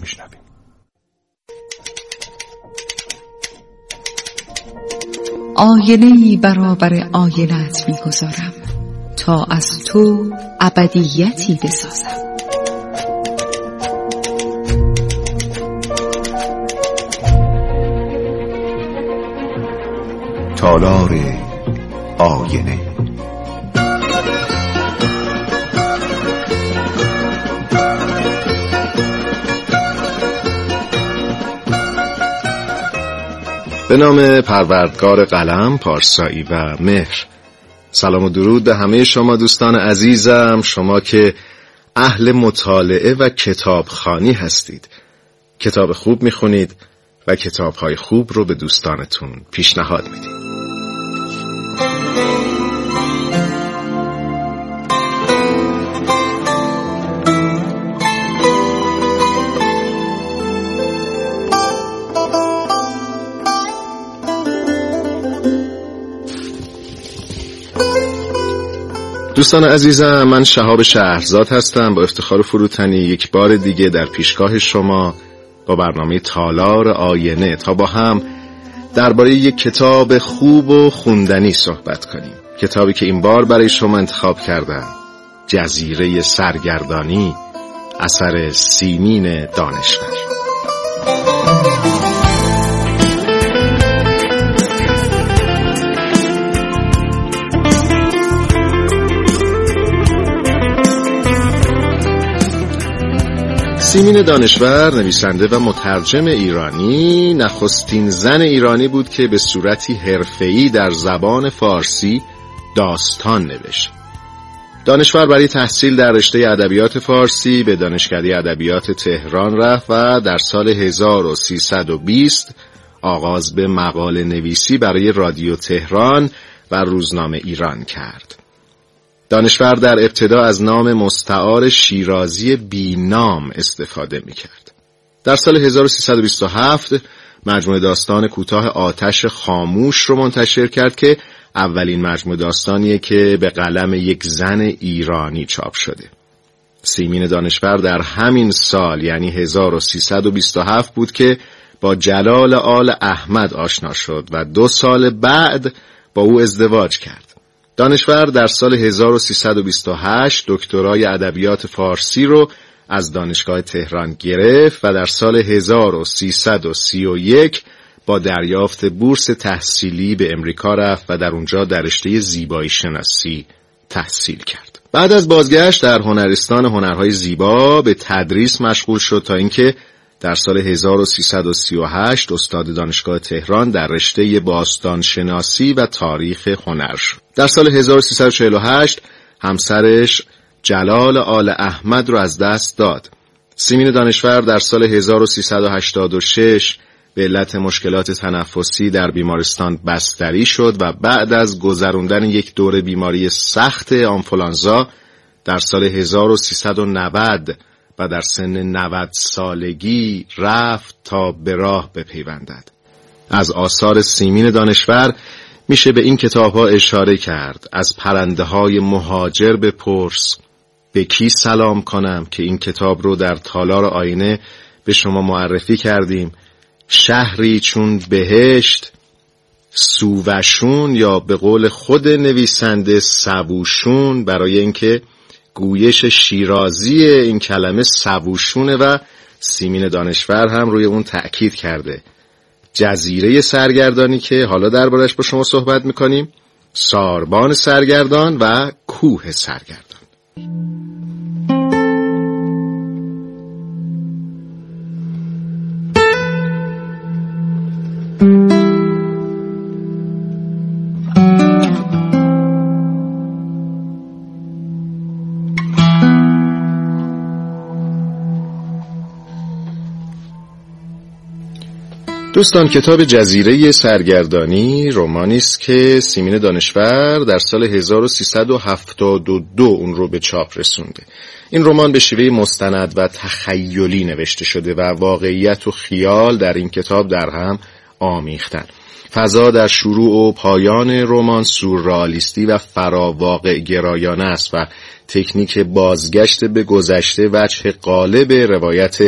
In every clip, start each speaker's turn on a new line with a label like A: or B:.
A: میشنویم.
B: آینه برابر آینت می‌گذارم تا از تو ابدیتی بسازم.
A: تالار آینه به نام پروردگار قلم، پارسایی و مهر. سلام و درود به همه شما دوستان عزیزم شما که اهل مطالعه و کتابخانی هستید. کتاب خوب می‌خونید و کتابهای خوب رو به دوستانتون پیشنهاد می‌دید. دوستان عزیزم من شهاب شهرزاد هستم با افتخار فروتنی یک بار دیگه در پیشگاه شما با برنامه تالار آینه. تا با هم درباره یک کتاب خوب و خوندنی صحبت کنیم. کتابی که این بار برای شما انتخاب کردم. جزیره سرگردانی اثر سیمین دانشور. سیمین دانشور نویسنده و مترجم ایرانی نخستین زن ایرانی بود که به صورتی حرفه‌ای در زبان فارسی داستان نوشت. دانشور برای تحصیل در رشته ادبیات فارسی به دانشکده ادبیات تهران رفت و در سال 1320 آغاز به مقاله نویسی برای رادیو تهران و روزنامه ایران کرد. دانشور در ابتدا از نام مستعار شیرازی بینام استفاده می کرد. در سال 1327 مجموعه داستان کوتاه آتش خاموش رو منتشر کرد که اولین مجموعه داستانیه که به قلم یک زن ایرانی چاپ شده. سیمین دانشور در همین سال یعنی 1327 بود که با جلال آل احمد آشنا شد و دو سال بعد با او ازدواج کرد. دانشور در سال 1328 دکترای ادبیات فارسی رو از دانشگاه تهران گرفت و در سال 1331 با دریافت بورس تحصیلی به امریکا رفت و در اونجا در رشته زیبایی شناسی تحصیل کرد. بعد از بازگشت در هنرستان هنرهای زیبا به تدریس مشغول شد تا اینکه در سال 1338 استاد دانشگاه تهران در رشته باستان شناسی و تاریخ هنر شد. در سال 1348 همسرش جلال آل احمد را از دست داد. سیمین دانشور در سال 1386 به علت مشکلات تنفسی در بیمارستان بستری شد و بعد از گذراندن یک دور بیماری سخت آنفولانزا در سال 1390 و در سن 90 سالگی رفت تا به راه بپیوندد. از آثار سیمین دانشور میشه به این کتاب ها اشاره کرد. از پرنده های مهاجر بپرس به کی سلام کنم که این کتاب رو در تالار آینه به شما معرفی کردیم؟ شهری چون بهشت سووشون یا به قول خود نویسنده سبوشون برای اینکه گویش شیرازی این کلمه سبوشونه و سیمین دانشور هم روی اون تأکید کرده. جزیره سرگردانی که حالا دربارش با شما صحبت می‌کنیم ساربان سرگردان و کوه سرگردان. دوستان کتاب جزیره سرگردانی رومانی است که سیمین دانشور در سال 1372 اون رو به چاپ رسونده. این رمان به شیوه مستند و تخیلی نوشته شده و واقعیت و خیال در این کتاب در هم آمیختن. فضا در شروع و پایان رمان سورئالیستی و فراواقع گرایانه است و تکنیک بازگشت به گذشته وجه قالب روایت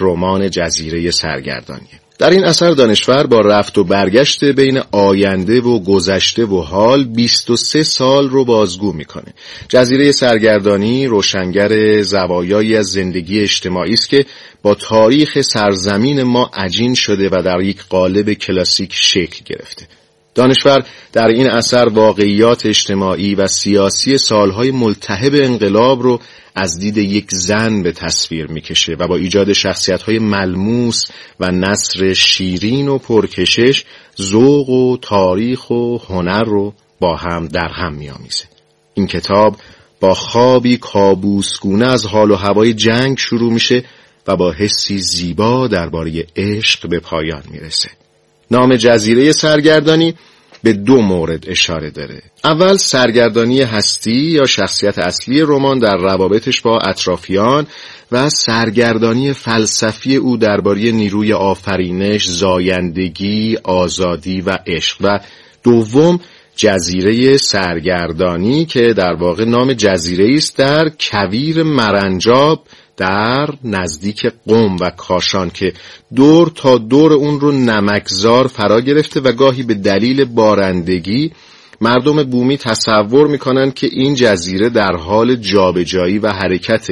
A: رمان جزیره سرگردانیه در این اثر دانشور با رفت و برگشت بین آینده و گذشته و حال 23 سال رو بازگو می‌کنه. جزیره سرگردانی روشنگر زوایایی از زندگی اجتماعی است که با تاریخ سرزمین ما عجین شده و در یک قالب کلاسیک شکل گرفته. دانشور در این اثر واقعیات اجتماعی و سیاسی سالهای ملتهب انقلاب رو از دید یک زن به تصویر می‌کشه و با ایجاد شخصیت های ملموس و نصر شیرین و پرکشش ذوق و تاریخ و هنر رو با هم در هم میآمیزه. این کتاب با خوابی کابوسگونه از حال و هوای جنگ شروع میشه و با حسی زیبا درباره عشق به پایان می‌رسه. نام جزیره سرگردانی به دو مورد اشاره داره. اول سرگردانی هستی یا شخصیت اصلی رمان در روابطش با اطرافیان و سرگردانی فلسفی او درباره نیروی آفرینش، زایندگی، آزادی و عشق. و دوم جزیره سرگردانی که در واقع نام جزیره است در کویر مرنجاب در نزدیک قوم و کاشان که دور تا دور اون رو نمکزار فرا گرفته و گاهی به دلیل بارندگی مردم بومی تصور می‌کنن که این جزیره در حال جابجایی و حرکت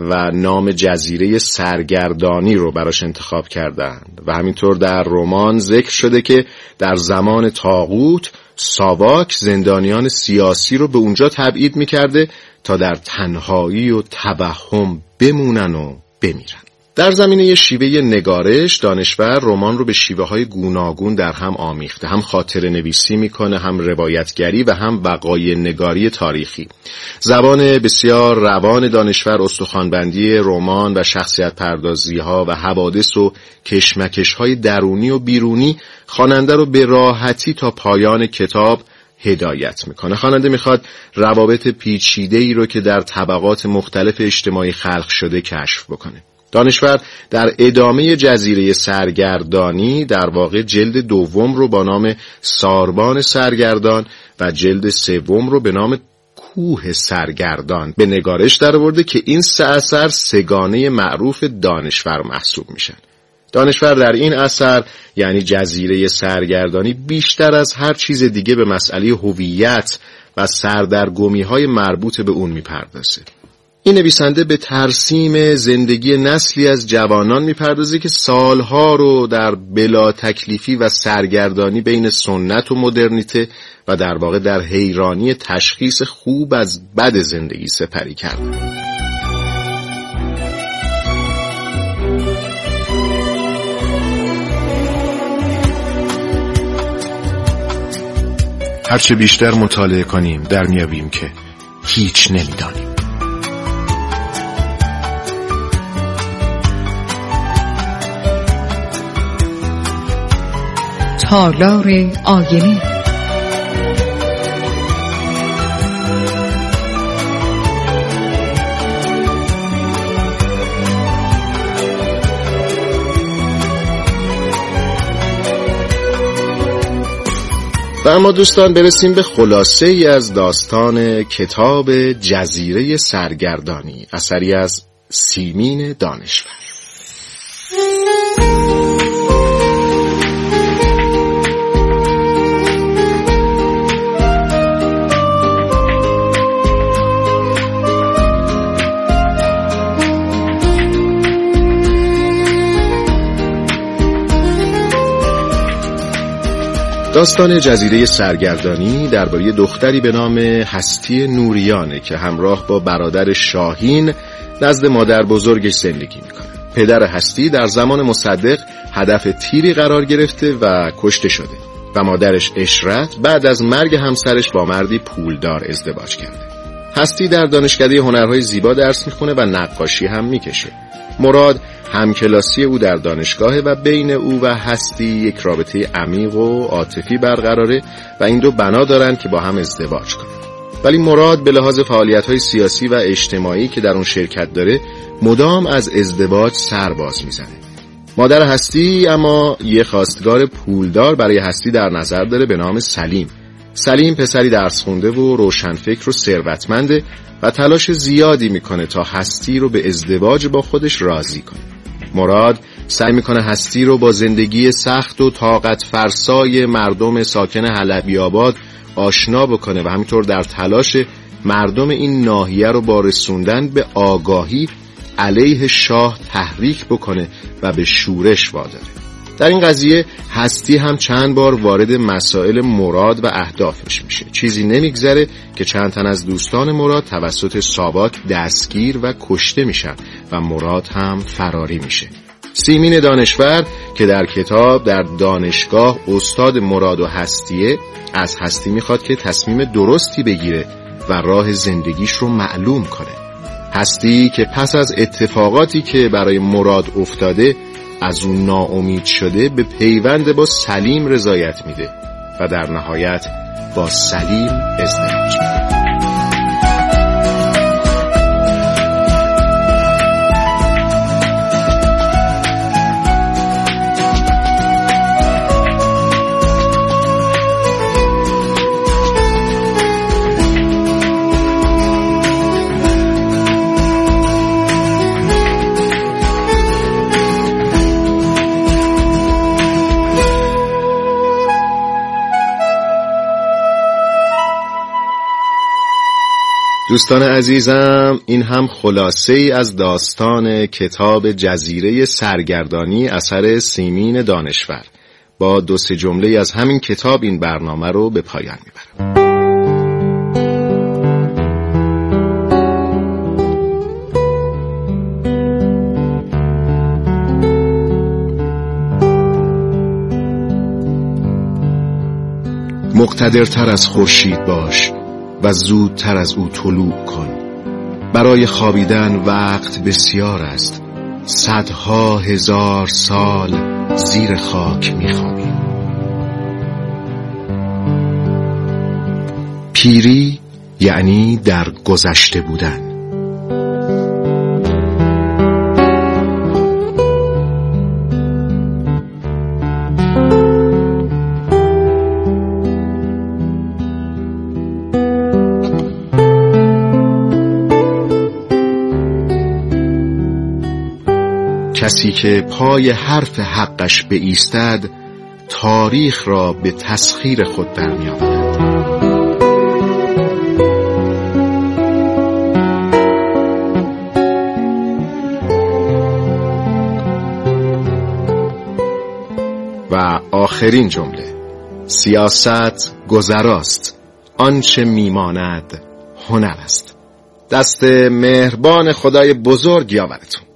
A: و نام جزیره سرگردانی رو براش انتخاب کردند و همینطور در رمان ذکر شده که در زمان تاغوت ساواک زندانیان سیاسی رو به اونجا تبعید می‌کرده تا در تنهایی و تبهم بمونن و بمیرن. در زمینه شیوه نگارش دانشور رمان رو به شیوه های گوناگون در هم آمیخته. هم خاطر نویسی می‌کنه هم روایتگری و هم وقای نگاری تاریخی. زبان بسیار روان دانشور استخوانبندی رمان و شخصیت پردازی ها و حوادث و کشمکش های درونی و بیرونی خواننده رو به راحتی تا پایان کتاب هدایت می‌کنه. خواننده می‌خواد روابط پیچیده ای رو که در طبقات مختلف اجتماعی خلق شده کشف بکنه. دانشور در ادامه جزیره سرگردانی در واقع جلد دوم رو با نام ساربان سرگردان و جلد سوم رو به نام کوه سرگردان به نگارش در که این سه اثر سگانه معروف دانشور محسوب میشن. دانشور در این اثر یعنی جزیره سرگردانی بیشتر از هر چیز دیگه به مسئله هویت و سردرگمی های مربوط به اون می‌پردازه. این نویسنده به ترسیم زندگی نسلی از جوانان می‌پردازه که سالها رو در بلا تکلیفی و سرگردانی بین سنت و مدرنیته و در واقع در حیرانی تشخیص خوب از بد زندگی سپری کرده هرچه بیشتر مطالعه کنیم در میابیم که هیچ نمی‌دانیم.
B: تالار آینه.
A: و اما دوستان برسیم به خلاصه ای از داستان کتاب جزیره سرگردانی اثری از سیمین دانشور. داستان جزیره سرگردانی درباره دختری به نام هستی نوریانه که همراه با برادر شاهین نزد مادر بزرگش زندگی می‌کنه. پدر هستی در زمان مصدق هدف تیری قرار گرفته و کشته شده و مادرش اشرت بعد از مرگ همسرش با مردی پولدار ازدواج کرده. هستی در دانشکده هنرهای زیبا درس می‌خونه و نقاشی هم می‌کشه. مراد همکلاسی او در دانشگاه و بین او و هستی یک رابطه عمیق و عاطفی برقراره و این دو بنا دارند که با هم ازدواج کنند. ولی مراد به لحاظ فعالیت های سیاسی و اجتماعی که در اون شرکت داره مدام از ازدواج سر باز می‌زنه. مادر هستی اما یه خواستگار پولدار برای هستی در نظر داره به نام سلیم. سلیم پسری درس خونده و روشنفکر و ثروتمنده و تلاش زیادی می‌کنه تا هستی رو به ازدواج با خودش راضی کنه. مراد سعی می‌کنه هستی رو با زندگی سخت و طاقت فرسای مردم ساکن حلبی آباد آشنا بکنه و همینطور در تلاش مردم این ناحیه رو با رسوندن به آگاهی علیه شاه تحریک بکنه و به شورش واداره. در این قضیه هستی هم چند بار وارد مسائل مراد و اهدافش میشه. چیزی نمیگذره که چند تن از دوستان مراد توسط سابات دستگیر و کشته میشن و مراد هم فراری میشه. سیمین دانشور که در کتاب در دانشگاه استاد مراد و هستیه از هستی می‌خواد که تصمیم درستی بگیره و راه زندگیش رو معلوم کنه. هستی که پس از اتفاقاتی که برای مراد افتاده از اون ناامید شده به پیوند با سلیم رضایت میده و در نهایت با سلیم ازدواج میده دوستان عزیزم این هم خلاصه ای از داستان کتاب جزیره سرگردانی اثر سیمین دانشور. با دو سه جمله از همین کتاب این برنامه رو به پایان می‌برم. مقتدرتر از خورشید باش. و زودتر از او طلوع کن. برای خوابیدن وقت بسیار است. صدها هزار سال زیر خاک میخوابی پیری یعنی در گذشته بودن. کسی که پای حرف حقش ایستد تاریخ را به تسخیر خود در می و آخرین جمله سیاست گذراست آنچه میماند هنر است. دست مهربان خدای بزرگ یاورتون.